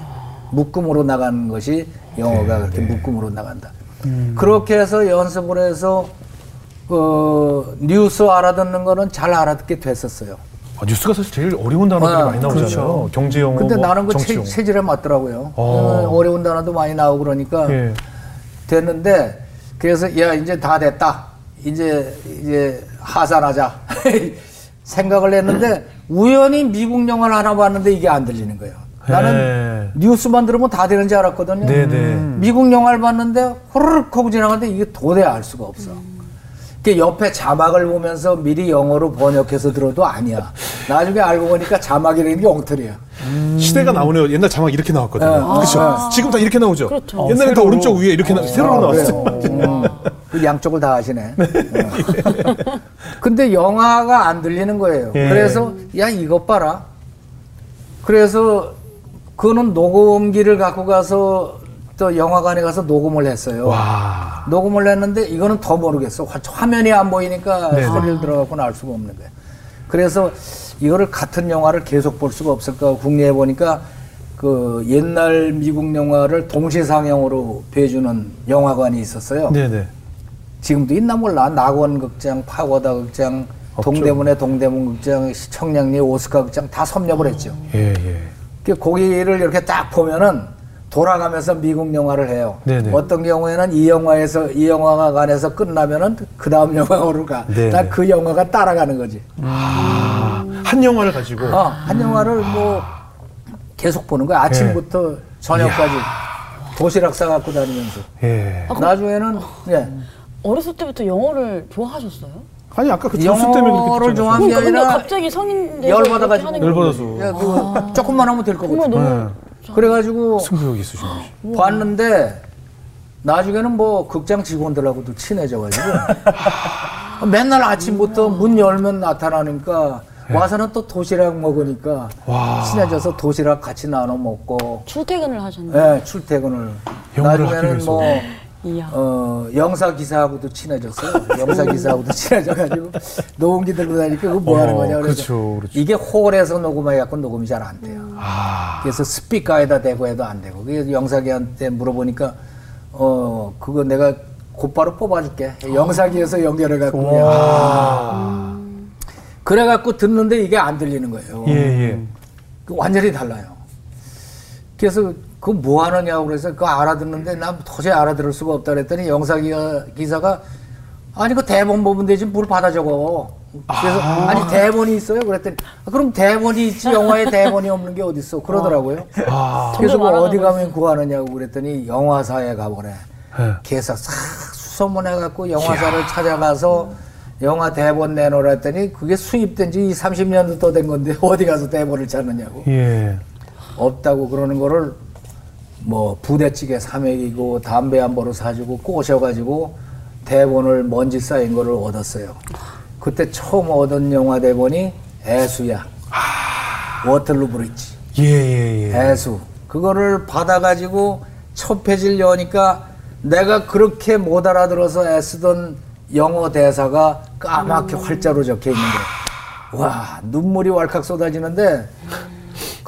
묶음으로 나가는 것이 영어가 그렇게 묶음으로 나간다. 그렇게 해서 연습을 해서 그 뉴스 알아듣는 거는 잘 알아듣게 됐었어요. 아, 뉴스가 사실 제일 어려운 단어들이 아, 많이 나오잖아요. 그렇죠. 경제 영어, 근데 뭐 나는 그 체. 체질에 맞더라고요. 어. 어, 어려운 단어도 많이 나오고 그러니까 예. 됐는데 그래서 야 이제 다 됐다. 이제 이제 하산하자 생각을 했는데 우연히 미국 영화를 하나 봤는데 이게 안 들리는 거예요. 나는 예. 뉴스만 들으면 다 되는 줄 알았거든요. 네네. 미국 영화를 봤는데 호르륵 하고 지나가는데 이게 도저히 알 수가 없어. 그 옆에 자막을 보면서 미리 영어로 번역해서 들어도 아니야. 나중에 알고 보니까 자막이라는 게 엉터리야. 시대가 나오네요. 옛날 자막 이렇게 나왔거든요. 네. 그렇죠. 지금 다 이렇게 나오죠. 그렇죠. 옛날에 다 오른쪽 위에 이렇게 나, 세로로 아, 나왔어요. 음, 그 양쪽을 다 하시네. 어. 근데 영화가 안 들리는 거예요. 예. 그래서 야 이것 봐라. 그래서 그는 녹음기를 갖고 가서 또 영화관에 가서 녹음을 했어요. 와. 녹음을 했는데 이거는 더 모르겠어. 화- 화면이 안 보이니까 네네. 소리를 들어갖고는 알 수가 없는 거예요. 그래서 이거를 같은 영화를 계속 볼 수가 없을까 궁리해 보니까 그 옛날 미국 영화를 동시 상영으로 배주는 영화관이 있었어요. 네네. 지금도 있나 몰라. 낙원 극장, 파고다 극장, 없죠. 동대문의 동대문 극장, 청량리 오스카 극장 다 섭렵을 했죠. 예, 예. 그 거기를 이렇게 딱 보면은 돌아가면서 미국 영화를 해요. 네네. 어떤 경우에는 이 영화에서 이 영화관에서 끝나면은 그 다음 영화로 가. 난 그 영화가 따라가는 거지. 아, 한 영화를 가지고. 어, 한 영화를 뭐 계속 보는 거야. 아침부터 저녁까지 도시락 싸 갖고 다니면서. 예. 나중에는 예. 어렸을 때부터 영어를 좋아하셨어요? 아니 아까 그 점수 때문에 그렇게 영어를. 좋아하는 게 그러니까 근데 아니라 갑자기 성인 돼서 열받아가지고. 그렇게 하는 게 열받아서. 예, 그 조금만 하면 될 정말 거거든. 너무 네. 그래가지고 승부욕 있으신 거지. 봤는데 나중에는 뭐 극장 직원들하고도 친해져가지고 맨날 아침부터 문 열면 나타나니까 와서는 또 도시락 먹으니까 와. 친해져서 도시락 같이 나눠 먹고 출퇴근을 하셨나요? 예, 출퇴근을 영어를 하기 나중에는 위해서. 뭐 이야. 어, 영사 기사하고도 친해졌어요. 영사 기사하고도 친해져가지고 녹음기 들고 다니니까 그거 뭐 하는 어, 거냐 그래서 그렇죠, 그렇죠. 이게 홀에서 녹음해갖고 녹음이 잘 안 돼요. 아. 그래서 스피커에다 대고 해도 안 되고 그래서 영사기한테 물어보니까 어 그거 내가 곧바로 뽑아줄게 영사기에서 연결해갖고 그냥. 그래갖고 듣는데 이게 안 들리는 거예요. 예, 예. 그 완전히 달라요. 그래서 그거 뭐 하느냐고 그래서 그거 알아듣는데 난 도저히 알아들을 수가 없다 그랬더니 영사 기사, 기사가 아니 그 대본 보면 되지 뭘 받아 적어. 그래서 아. 니 대본이 있어요? 그랬더니 아, 그럼 대본이 있지 영화에 대본이 없는 게 어딨어 그러더라고요. 아. 그래서 뭐 어디 가면 구하느냐고 그랬더니 영화사에 가보래. 예. 걔서 싹 수소문해 갖고 영화사를 찾아가서 영화 대본 내놓으라 했더니 그게 수입된 지 30년도 더 된 건데 어디 가서 대본을 찾느냐고. 예. 없다고 그러는 거를 뭐 부대찌개 사먹이고 담배 한 보루 사주고 꼬셔가지고 대본을 먼지 쌓인 거를 얻었어요. 그때 처음 얻은 영화 대본이 애수야. 워털루 브릿지. 예, 예, 예. 애수. 그거를 받아가지고 첫 페이지를 여니까 내가 그렇게 못 알아들어서 애쓰던 영어 대사가 까맣게 활자로 적혀 있는 거야. 와, 눈물이 왈칵 쏟아지는데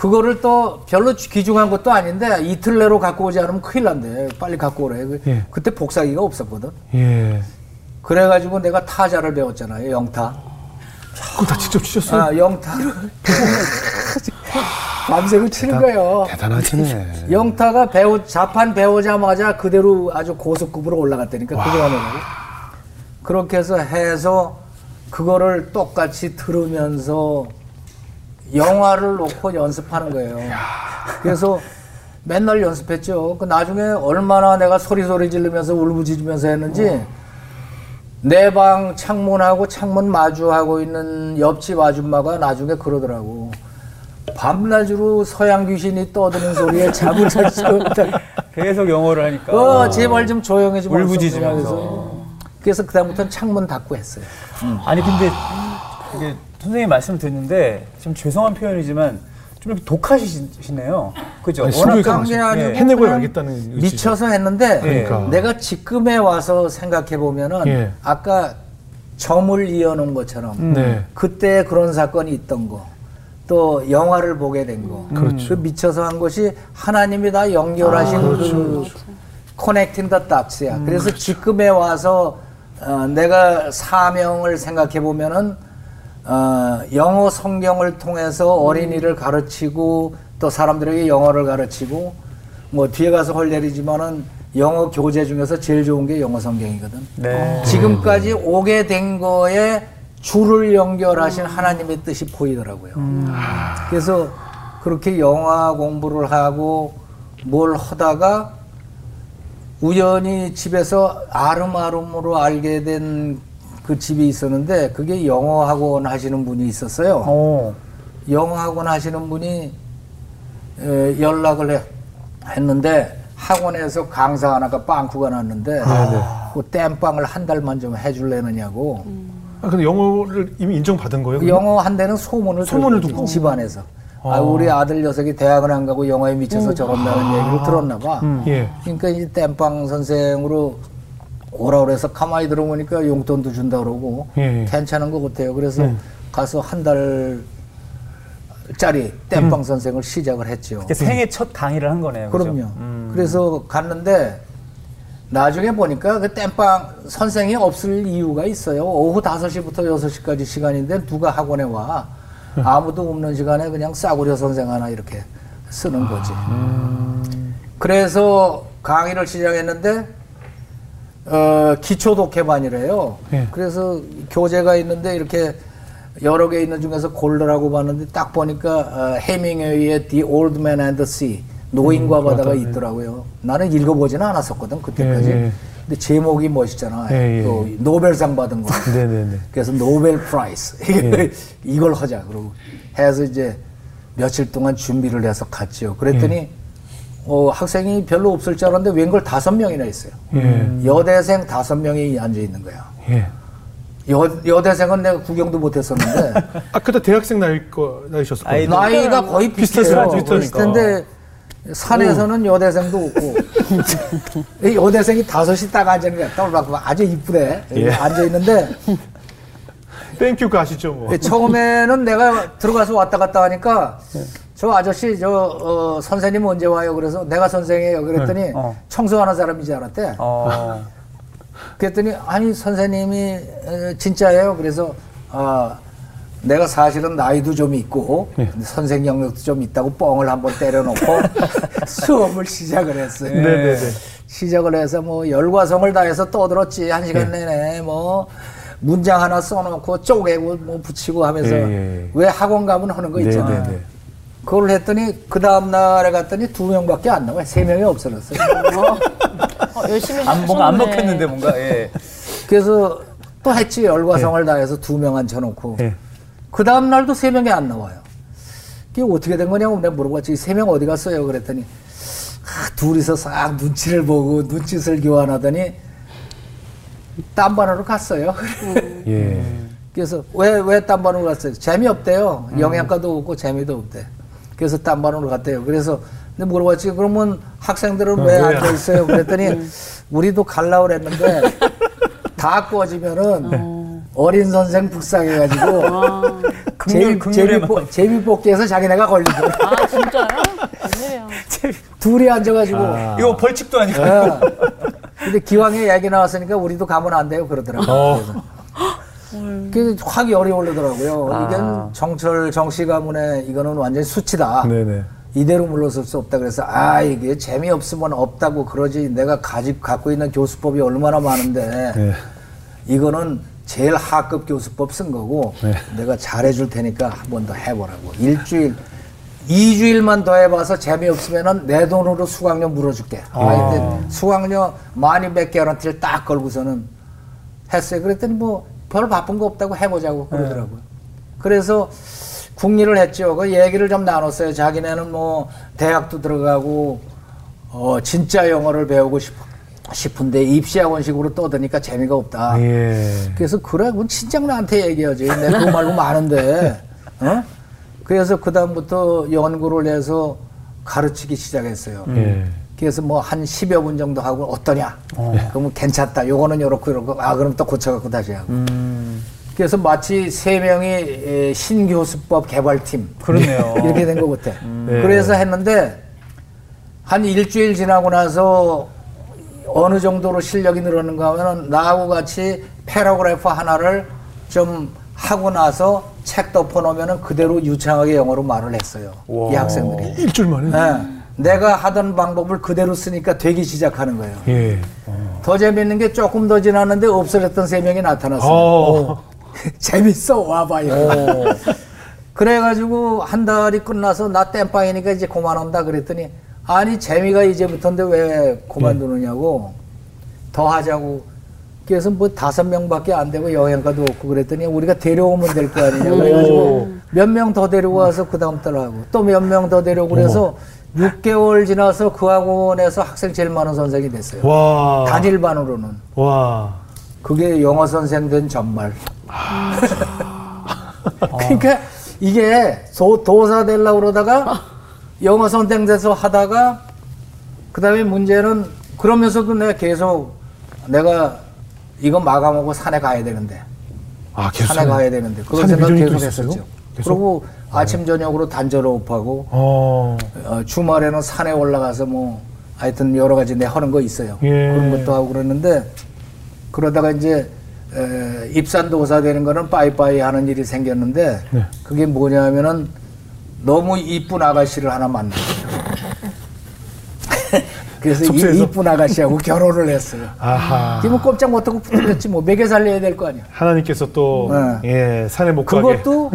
그거를 또 별로 귀중한 것도 아닌데 이틀 내로 갖고 오지 않으면 큰일 난대. 빨리 갖고 오래. 그- 예. 그때 복사기가 없었거든. 예. 그래가지고 내가 타자를 배웠잖아요. 영타. 그거 다 직접 치셨어요? 아, 영타를 밤새고 치는 거예요. 대단하시네. 영타가 배우 자판 배우자마자 그대로 아주 고속급으로 올라갔다니까 그거 하는 거. 그렇게 해서 해서 그거를 똑같이 들으면서 영화를 놓고 연습하는 거예요. 그래서 맨날 연습했죠. 그 나중에 얼마나 내가 소리 소리 지르면서 울부짖으면서 했는지 내방 창문하고 창문 마주하고 있는 옆집 아줌마가 나중에 그러더라고. 밤낮으로 서양 귀신이 떠드는 소리에 잠을 잘 수가 없다. 계속 영어를 하니까. 어, 제발 좀 조용히 좀 울부짖으면서. 그래서 그다음부터는 창문 닫고 했어요. 아니 근데 이게 선생님 말씀 듣는데 좀 죄송한 표현이지만 좀 이렇게 독하시네요. 그죠? 아니, 워낙 게 예. 해내고 의지죠. 미쳐서 했는데 그러니까. 내가 지금에 와서 생각해 보면은 예. 아까 점을 이어놓은 것처럼 네. 그때 그런 사건이 있던 거. 또 영화를 보게 된 거. 그렇죠. 그 미쳐서 한 것이 하나님이 다 연결하신 그 커넥팅 더 닥스야. 그래서 지금에 와서 어, 내가 사명을 생각해 보면은 어, 영어 성경을 통해서 어린이를 가르치고 또 사람들에게 영어를 가르치고 뭐 뒤에 가서 할 일이지만은 영어 교재 중에서 제일 좋은 게 영어 성경이거든. 네. 지금까지 오게 된 거에 줄을 연결하신 하나님의 뜻이 보이더라고요. 그래서 그렇게 영화 공부를 하고 뭘 하다가 우연히 집에서 아름아름으로 알게 된 그 집이 있었는데 그게 영어 학원 하시는 분이 있었어요. 어. 영어 학원 하시는 분이 에, 연락을 해- 했는데 학원에서 강사 하나가 빵꾸가 났는데 그 땜빵을 한 달만 좀 해줄래느냐고 아, 근데 영어를 이미 인정받은 거예요? 그 영어 한 대는 소문을 소문을 듣고? 집안에서 아, 우리 아들 녀석이 대학을 안 가고 영어에 미쳐서 저런다는 얘기를 들었나 봐 예. 그러니까 이 땜빵 선생으로 오라 그래서 가만히 들어보니까 용돈도 준다 그러고 예, 예. 괜찮은 것 같아요. 그래서 가서 한 달짜리 땜빵 선생을 시작을 했죠. 생애 첫 강의를 한 거네요. 그럼요. 그래서 갔는데 나중에 보니까 그 땜빵 선생이 없을 이유가 있어요. 오후 5시부터 6시까지 시간인데 누가 학원에 와. 아무도 없는 시간에 그냥 싸구려 선생 하나 이렇게 쓰는 거지. 그래서 강의를 시작했는데 어, 기초 독해반이래요. 예. 그래서 교재가 있는데 이렇게 여러 개 있는 중에서 골라라고 봤는데 딱 보니까 어, 해밍웨이의 The Old Man and the Sea 노인과 음, 바다가 바다, 예. 있더라고요. 나는 읽어보지는 않았었거든 그때까지. 예, 예. 근데 제목이 멋있잖아. 예, 예. 또 노벨상 받은 거. 네네네. 그래서 Nobel Prize 예. 이걸 하자 그러고 해서 이제 며칠 동안 준비를 해서 갔죠. 그랬더니 예. 어, 학생이 별로 없을 줄 알았는데 웬걸 다섯 명이나 있어요. 예. 여대생 다섯 명이 앉아 있는 거야. 예. 여, 여대생은 내가 구경도 못 했었는데 아, 그때 대학생 나이 거 나이셨을 거예요. 나이가 거의 비슷해요. 비슷한데 산에서는 여대생도 없고 이 여대생이 다섯이 딱 앉아 있는 거야. 떨어박 아주 이쁘대. 예. 앉아 있는데 땡큐가 아시죠, 뭐. 예, 처음에는 내가 들어가서 왔다 갔다 하니까 저 아저씨 저 어, 선생님 언제 와요? 그래서 내가 선생이에요. 그랬더니 어. 청소하는 사람인 줄 알았대. 어. 그랬더니 아니 선생님이 에, 진짜예요. 그래서 아 내가 사실은 나이도 좀 있고 예. 선생 영역도 좀 있다고 뻥을 한번 때려놓고 수업을 시작을 했어요. 네네네. 시작을 해서 뭐 열과성을 다해서 떠들었지 한 시간 네. 내내 뭐 문장 하나 써놓고 쪼개고 뭐 붙이고 하면서 예, 예, 예. 왜 학원 가면 하는 거 있잖아. 네네네. 그걸 했더니 그 다음 날에 갔더니 두 명밖에 안 나와. 세 명이 없어졌어요. 어, 열심히 안, 뭔가 안. 먹혔는데 뭔가. 예. 그래서 또 했지 열과성을 다해서 두 명 앉혀놓고 예. 그 다음 날도 세 명이 안 나와요. 그게 어떻게 된 거냐고 내가 물어봤지. 세 명 어디 갔어요? 그랬더니 아, 둘이서 싹 눈치를 보고 눈짓을 교환하더니 딴 반으로 갔어요. 예. 그래서 왜 왜 딴 반으로 갔어요? 재미없대요. 영양가도 없고 재미도 없대. 그래서 딴 반으로 갔대요. 그래서 근데 물어봤지. 그러면 학생들은 왜왜 앉아 있어요? 그랬더니 우리도 갈라 그랬는데 다 꺼지면은 어린 선생 불쌍해가지고 극률, 극률에만. 제비, 제비 뽑기에서 자기네가 걸리고 아 진짜요? 둘이 앉아가지고 아. 이거 벌칙도 아니고. 예. 근데 기왕에 얘기 나왔으니까 우리도 가면 안 돼요 그러더라고요. 어. 음. 그게 확 열이 오르더라고요. 아. 이건 정철 정씨 가문에 이거는 완전히 수치다. 네네. 이대로 물러설 수 없다 그래서 아 이게 재미없으면 없다고 그러지 내가 가집 갖고 있는 교수법이 얼마나 많은데 네. 이거는 제일 하급 교수법 쓴 거고 네. 내가 잘해줄 테니까 한 번 더 해보라고 일주일 이주일만 더 해봐서 재미없으면은 내 돈으로 수강료 물어줄게 아. 근데 수강료 많이 백 개런티를 딱 걸고서는 했어요 그랬더니 뭐 별 바쁜 거 없다고 해보자고 그러더라고요 그래서 국리를 했죠 그 얘기를 좀 나눴어요 자기네는 뭐 대학도 들어가고 어 진짜 영어를 배우고 싶, 싶은데 입시학원식으로 떠드니까 재미가 없다 예. 그래서 그래, 그건 진짜 나한테 얘기하지. 내가 그거 말고 많은데. 어? 그래서 그 다음부터 연구를 해서 가르치기 시작했어요. 예. 그래서 뭐 한 10여 분 정도 하고 어떠냐? 그러면 괜찮다. 요거는 요렇고 요렇고. 아, 그럼 또 고쳐갖고 다시 하고. 음, 그래서 마치 세 명이 에, 신교수법 개발팀. 그렇네요. 이렇게 된 것 같아. 네. 그래서 했는데 한 일주일 지나고 나서 어느 정도로 실력이 늘었는가 하면은 나하고 같이 paragraph 하나를 좀 하고 나서 책 덮어놓으면은 그대로 유창하게 영어로 말을 했어요. 이 학생들이. 일주일 만에. 예. 내가 하던 방법을 그대로 쓰니까 되기 시작하는 거예요. 예. 더 재밌는 게 조금 더 지났는데 없어졌던 세 명이 나타났어요. 어. 재밌어 와봐요. 그래가지고 한 달이 끝나서 나 땜빵이니까 이제 그만한다 그랬더니 아니 재미가 이제부터인데 왜 그만두느냐고 더 하자고 그래서 뭐 다섯 명밖에 안 되고 여행가도 없고 그랬더니 우리가 데려오면 될 거 아니냐 그래가지고 몇 명 더 데리고 와서 그 다음 달 하고 또 몇 명 더 데려오고 그래서 6개월 지나서 그 학원에서 학생 제일 많은 선생이 됐어요. 와. 단일반으로는. 와. 그게 영어 선생 된 전말. 그러니까 이게 소, 도사 되려고 그러다가 영어 선생 돼서 하다가 그 다음에 문제는 그러면서도 내가 계속 내가 이거 마감하고 산에 가야 되는데 아, 계속 산에 가야 되는데 산에 생각 계속? 했었죠. 계속? 그리고 아침 저녁으로 단절호흡하고 어. 어, 주말에는 산에 올라가서 뭐 하여튼 여러 가지 내 하는 거 있어요. 예. 그런 것도 하고 그러는데 그러다가 이제 에, 입산도사 되는 거는 빠이빠이 하는 일이 생겼는데 네. 그게 뭐냐면은 너무 이쁜 아가씨를 하나 만났어요. 그래서? 이 이쁜 아가씨하고 결혼을 했어요. 아하. 그러면 꼼짝 못하고 붙들렸지 뭐 먹여 살려야 될 거 아니야. 하나님께서 또 네. 예, 산에 못 가게. 그것도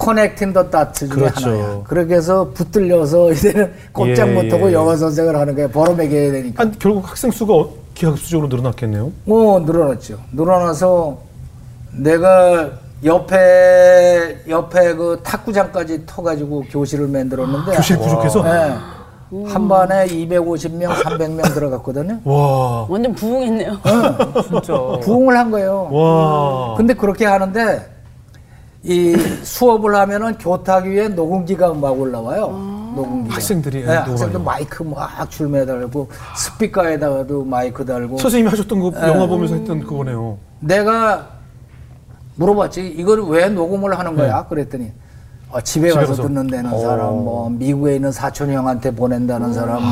커넥팅 더 다트 중에 그렇죠. 하나야. 그렇게 해서 붙들려서 이제는 꼼짝 예, 못하고 예. 영어 선생을 하는 거야. 벌어 먹여야 되니까. 아, 결국 학생 수가 어- 기하급수적으로 늘어났겠네요. 뭐 늘어났죠. 늘어나서 내가 옆에 옆에 그 탁구장까지 터가지고 교실을 만들었는데 교실 부족해서. 예. 한 반에 250명, 300명 들어갔거든요. 와. 완전 부흥했네요. 진짜. 부흥을 한 거예요. 와. 근데 그렇게 하는데 이 수업을 하면은 교탁 위에 녹음기가 막 올라와요. 녹음기가. 학생들이, 네, 예, 학생들. 마이크 막 줄매 달고 스피커에다가도 마이크 달고 선생님이 하셨던 거 네. 영화 보면서 했던 그거네요. 내가 물어봤지 이걸 왜 녹음을 하는 거야? 그랬더니 어, 집에, 네. 집에 가서. 듣는다는 사람, 뭐 미국에 있는 사촌 형한테 보낸다는 사람,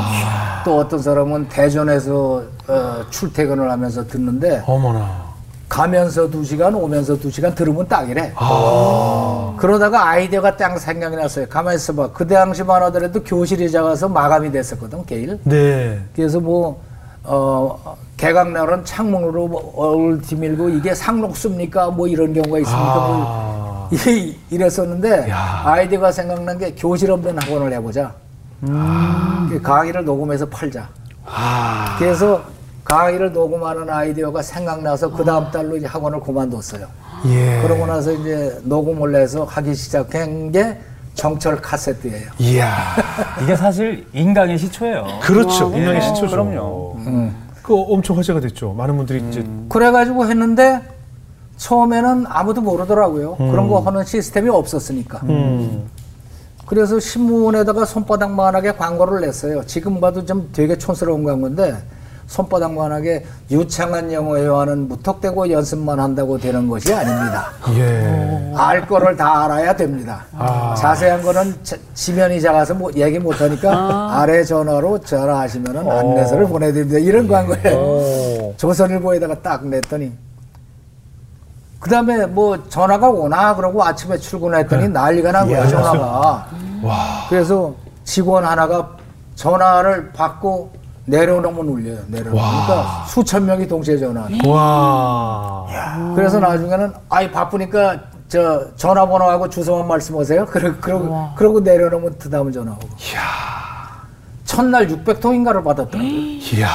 또 어떤 사람은 대전에서 어, 출퇴근을 하면서 듣는데 어머나. 가면서 두 시간, 오면서 두 시간 들으면 딱이래. 아. 그러다가 아이디어가 딱 생각이 났어요. 가만히 있어봐. 그 당시만 하더라도 교실이 작아서 마감이 됐었거든, 개일. 네. 그래서 뭐, 어, 개강날은 창문으로 뭐 얼굴 뒤밀고 이게 상록수입니까? 뭐 이런 경우가 있습니까? 뭐 아. 이- 이랬었는데 야. 아이디어가 생각난 게 교실 없는 학원을 해보자. 음. 그 강의를 녹음해서 팔자. 아. 그래서 강의를 녹음하는 아이디어가 생각나서 그 다음 달로 이제 학원을 그만뒀어요. 예. 그러고 나서 이제 녹음을 해서 하기 시작한 게 정철 카세트예요. 이야. 이게 사실 인강의 시초예요. 그렇죠. 예, 인명의 시초죠. 그럼요. 음. 그 엄청 화제가 됐죠. 많은 분들이 이제 그래가지고 했는데 처음에는 아무도 모르더라고요. 그런 거 하는 시스템이 없었으니까. 음. 그래서 신문에다가 손바닥만하게 광고를 냈어요. 지금 봐도 좀 되게 촌스러운 광고인데 손바닥만하게 유창한 영어 회화는 무턱대고 연습만 한다고 되는 것이 아닙니다. 예. 알 거를 다 알아야 됩니다. 아. 자세한 거는 자- 지면이 작아서 뭐 얘기 못 하니까 아래 전화로 전화하시면 은 안내서를 보내드립니다. 이런 광고에 오. 조선일보에다가 딱 냈더니 그 다음에 뭐 전화가 오나 그러고 아침에 출근했더니 난리가 난 거야 전화가. 그래서 직원 하나가 전화를 받고 내려놓으면 울려요. 내려놓으니까 수천 명이 동시에 전화하는. 와. 그래서 나중에는 아이 바쁘니까 저 전화번호하고 주소만 말씀하세요. 그러, 그러고 그러고 내려놓으면 그 다음 전화 오고. 첫날 600통인가를 받았더라고요. 이야.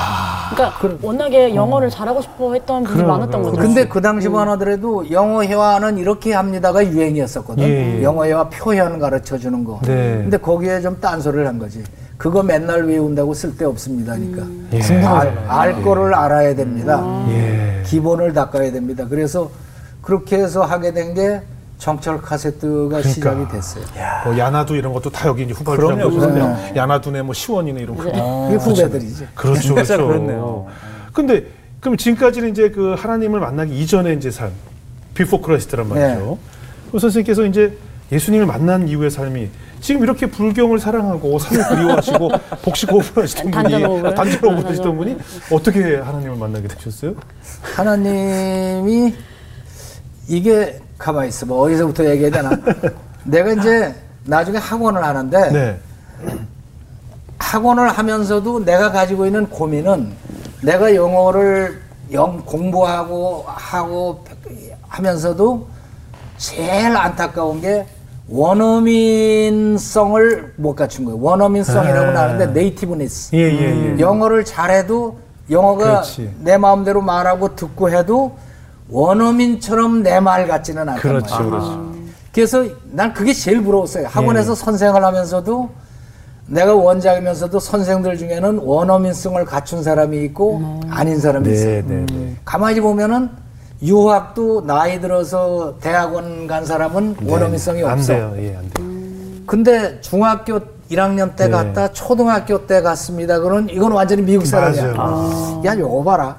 그러니까 워낙에 영어를 잘하고 싶어 했던 분이 그럼, 많았던. 거죠. 근데 그 당시만 하더라도 영어 회화는 이렇게 합니다가 유행이었었거든. 예, 예. 영어 회화 표현 가르쳐 주는 거. 네. 근데 거기에 좀 딴소리를 한 거지. 그거 맨날 외운다고 쓸데 없습니다니까. 예. 알, 알 거를 알아야 됩니다. 예. 기본을 닦아야 됩니다. 그래서 그렇게 해서 하게 된 게 정철 카세트가 시작이 됐어요. 뭐 야나두 이런 것도 다 여기 이제 그럼요, 후발주자인데 그럼요. 야나두네 뭐 시원이네 이런 거. 그게 후배들이지. 그렇죠, 진짜 그렇죠. 그렇네요. 근데 그럼 지금까지는 이제 그 하나님을 만나기 이전의 이제 삶, Before Christ란 말이죠. 네. 선생님께서 이제 예수님을 만난 이후의 삶이 지금 이렇게 불경을 사랑하고 산을 그리워하시고 복식 호흡을 하시던 분이 단전호흡을. 단전 호흡을 하시던 분이 어떻게 하나님을 만나게 되셨어요? 하나님이 이게 가만히 있어 봐. 어디서부터 얘기해야 되나? 내가 이제 나중에 학원을 하는데 네. 학원을 하면서도 내가 가지고 있는 고민은 내가 영어를 영 공부하고 하고 하면서도 제일 안타까운 게 원어민성을 못 갖춘 거예요. 원어민성이라고 아. 하는데 네이티브니스. 예, 예, 예. 영어를 잘해도 영어가 그렇지. 내 마음대로 말하고 듣고 해도 원어민처럼 내 말 같지는 않단 그렇죠, 말이에요. 그렇죠. 그래서 난 그게 제일 부러웠어요. 학원에서 예. 선생을 하면서도 내가 원장이면서도 선생들 중에는 원어민성을 갖춘 사람이 있고 아닌 사람이 있어요. 네, 네, 네. 가만히 보면은 유학도 나이 들어서 대학원 간 사람은 원어민성이 네. 안 없어. 돼요. 예, 안 돼요. 근데 중학교 1학년 때 네. 갔다 초등학교 때 갔습니다. 그러는 이건 완전히 미국 사람이야. 맞아요. 야, 요거 봐라.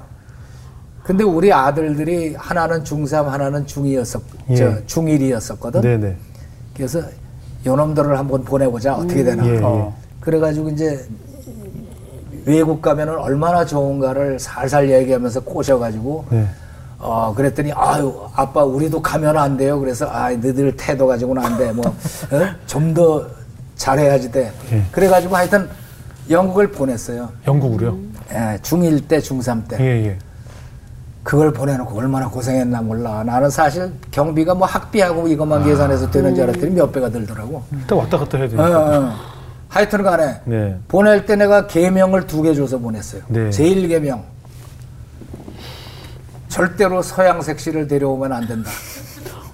근데 우리 아들들이 하나는 중3, 하나는 중2였었, 예. 저 중1이었었거든. 네, 네. 그래서 요놈들을 한번 보내보자. 어떻게 되나. 예, 예. 어. 그래가지고 이제 외국 가면은 얼마나 좋은가를 살살 얘기하면서 꼬셔가지고 네. 어 그랬더니 아유 아빠 우리도 가면 안 돼요. 그래서 아 너희들 태도 가지고는 안 돼. 뭐좀더 잘해야지 돼. 예. 그래가지고 하여튼 영국을 보냈어요. 영국으로요? 예, 중1 때, 중3 때. 예, 예. 그걸 보내놓고 얼마나 고생했나 몰라. 나는 사실 경비가 뭐 학비하고 이것만 아. 계산해서 되는 줄 알았더니 몇 배가 들더라고. 일단 왔다 갔다 해야 어, 되니까. 어. 하여튼 간에 네. 보낼 때 내가 계명을 두 개 줘서 보냈어요. 네. 제일 계명. 절대로 서양색 씨를 데려오면 안 된다.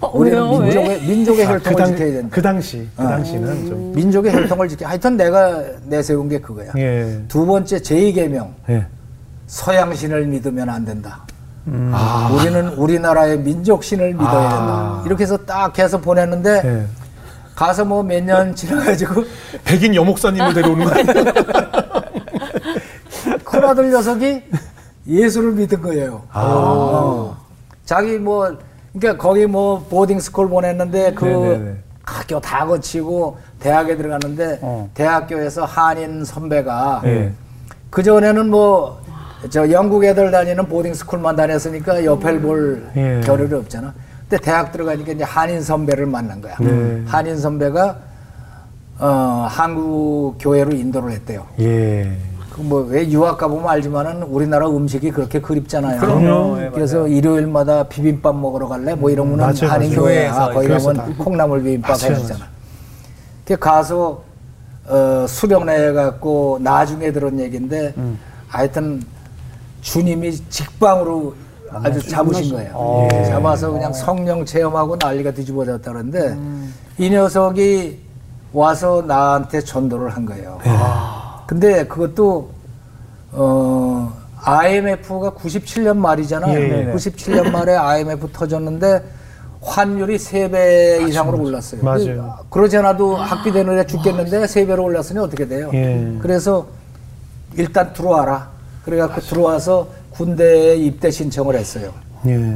어, 우리는 왜요? 왜? 민족의, 민족의 아, 혈통을 당- 지켜야 된다. 그 당시, 그 어. 당시는 좀. 민족의 혈통을 지켜. 하여튼 내가 내세운 게 그거야. 예. 두 번째 제2계명. 예. 서양신을 믿으면 안 된다. 음. 아, 우리는 우리나라의 민족신을 믿어야 아. 된다. 이렇게 해서 딱 해서 보냈는데 예. 가서 뭐 몇 년 지나가지고 백인 여목사님을 데려오는 거 아니에요? 큰아들 녀석이 예수를 믿은 거예요. 아. 어. 자기 뭐 그러니까 거기 뭐 boarding school 보냈는데 그 네네네. 학교 다 거치고 대학에 들어갔는데 어. 대학교에서 한인 선배가 예. 그 전에는 뭐 저 영국 애들 다니는 보딩 스쿨만 다녔으니까 옆을 볼 예. 겨를이 없잖아. 근데 대학 들어가니까 이제 한인 선배를 만난 거야. 네. 한인 선배가 어 한국 교회로 인도를 했대요. 예. 그뭐왜 유학 가보면 알지만은 우리나라 음식이 그렇게 그립잖아요. 그럼요. 예, 그래서 맞아요. 일요일마다 비빔밥 먹으러 갈래? 뭐 이러면은 맞아요, 한인 맞아요. 교회야. 교회에서, 거기 가면 다. 콩나물 비빔밥 맞아요, 해주잖아. 그 가서 어, 수련회 갖고 나중에 들은 얘기인데 음. 하여튼 주님이 직방으로 아주 잡으신 거예요. 예. 잡아서 그냥 성령 체험하고 난리가 뒤집어졌다 그러는데 음. 이 녀석이 와서 나한테 전도를 한 거예요. 네. 근데 그것도 어 IMF가 97년 말이잖아요. 예, 예. 97년 말에 IMF 터졌는데 환율이 3배 이상으로 올랐어요. 맞아요. 그- 그러지 않아도 학비 되는 애 죽겠는데 3배로 올랐으니 어떻게 돼요? 예. 그래서 일단 들어와라. 그래갖고 들어와서 군대에 입대 신청을 했어요. 예.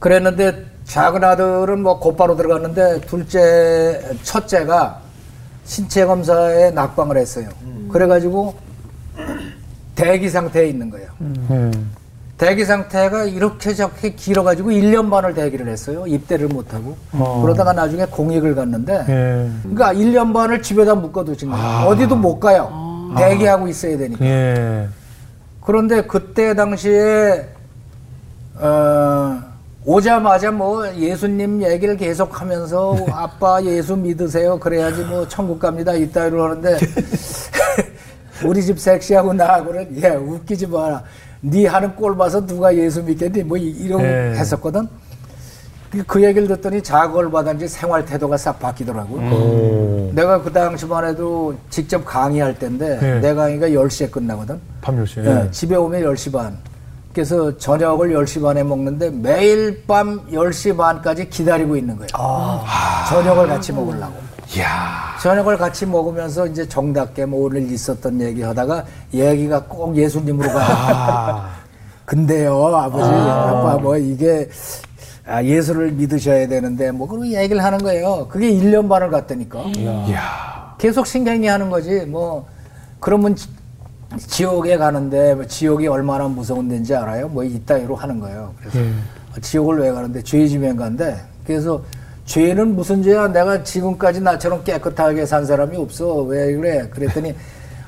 그랬는데 작은 아들은 뭐 곧바로 들어갔는데 둘째, 첫째가 신체 검사에 낙방을 했어요. 그래가지고 대기 상태에 있는 거예요. 예. 대기 상태가 이렇게 저렇게 길어가지고 1년 반을 대기를 했어요. 입대를 못하고. 어. 그러다가 나중에 공익을 갔는데, 예. 그러니까 1년 반을 집에다 묶어두신 거예요. 아. 어디도 못 가요. 대기하고 있어야 되니까. 예. 그런데 그때 당시에 어, 오자마자 뭐 예수님 얘기를 계속 하면서 아빠 예수 믿으세요 그래야지 뭐 천국 갑니다 이따위로 하는데 우리 집 섹시하고 나하고는 예 웃기지 마라 네 하는 꼴 봐서 누가 예수 믿겠니 뭐 이- 이러고 예. 했었거든 그- 그 얘기를 듣더니 자극을 받은지 생활 태도가 싹 바뀌더라고 오. 내가 그 당시만 해도 직접 강의할 때인데 예. 내 강의가 10시에 끝나거든 밤 10시에. 예, 집에 오면 10시 반. 그래서 저녁을 10시 반에 먹는데 매일 밤 10시 반까지 기다리고 있는 거예요. 저녁을 같이 먹으려고. 이야. 저녁을 같이 먹으면서 이제 정답게 뭐 오늘 있었던 얘기 하다가 얘기가 꼭 예수님으로 가. 아. 근데요, 아버지, 아빠 뭐 이게 아, 예수를 믿으셔야 되는데 뭐 그런 얘기를 하는 거예요. 그게 1년 반을 갔다니까. 이야. 계속 신경이 하는 거지. 뭐 그러면 지- 지옥에 가는데 뭐 지옥이 얼마나 무서운 데인지 알아요? 뭐 이따위로 하는 거예요. 그래서 예. 지옥을 왜 가는데 죄 지면 간대. 그래서 죄는 무슨 죄야? 내가 지금까지 나처럼 깨끗하게 산 사람이 없어. 왜 그래? 그랬더니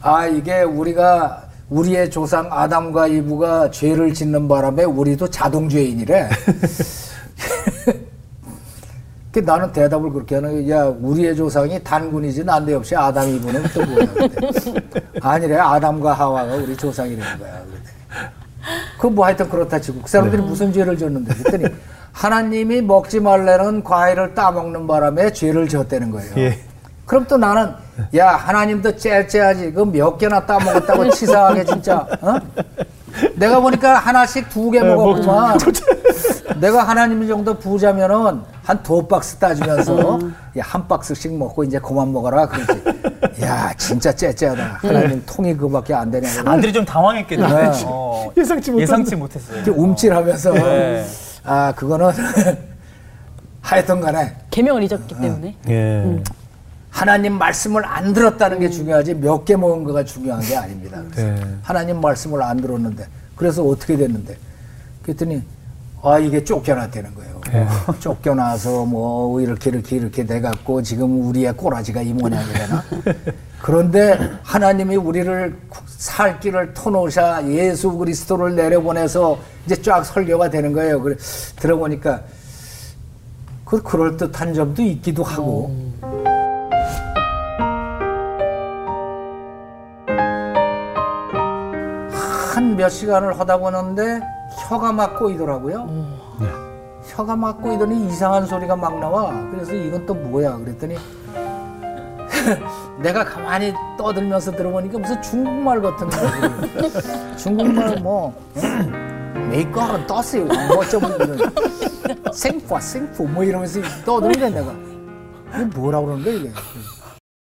아 이게 우리가 우리의 조상 아담과 이브가 죄를 짓는 바람에 우리도 자동 죄인이래. 그 나는 대답을 그렇게 하는 거야. 야, 우리의 조상이 단군이지 난데없이 아담 이브는 또 뭐야? 아니래. 아담과 하와가 우리 조상이라는 거야. 그뭐 하여튼 그렇다 치고 그 사람들이 무슨 죄를 졌는데 그랬더니 하나님이 먹지 말라는 과일을 따먹는 바람에 죄를 졌다는 거예요. 예. 그럼 또 나는 야 하나님도 째째하지 그 몇 개나 따먹었다고 치사하게 진짜 어? 내가 보니까 하나씩 두 개 먹었구만 내가 하나님 정도 부자면은 한 두 박스 따주면서 야, 한 박스씩 먹고 이제 그만 먹어라 그러지 야 진짜 째째하다 하나님 통이 그밖에 안 되냐 그러고 아들이 좀 당황했겠네. 네. 어, 예상치 예상치 못했어요. 이렇게 움찔하면서 네. 아 그거는 하여튼 간에 계명을 잊었기 때문에. 예. 하나님 말씀을 안 들었다는 게 중요하지 몇 개 먹은 거가 중요한 게 아닙니다. 그래서 네. 하나님 말씀을 안 들었는데 그래서 어떻게 됐는데 그랬더니 아 이게 쫓겨났다는 거예요. 네. 쫓겨나서 뭐 이렇게 이렇게 이렇게 돼갖고 지금 우리의 꼬라지가 이 모양이 되나? 그런데 하나님이 우리를 살 길을 터놓으셔 예수 그리스도를 내려보내서 이제 쫙 설교가 되는 거예요. 그래 들어보니까 그 그럴 듯한 점도 있기도 하고. 한몇 시간을 하다 보는데 혀가 막 꼬이더라고요. 혀가 막 꼬이더니 이상한 소리가 막 나와. 그래서 이건 또 뭐야? 그랬더니 내가 가만히 떠들면서 들어보니까 무슨 중국말 같은 거지. 중국말 뭐 메이커는 떴어요. 뭐 어쩌고 생파 생포 뭐 이러면서 떠드는데 내가 이게 뭐라 그러는 거야 이게.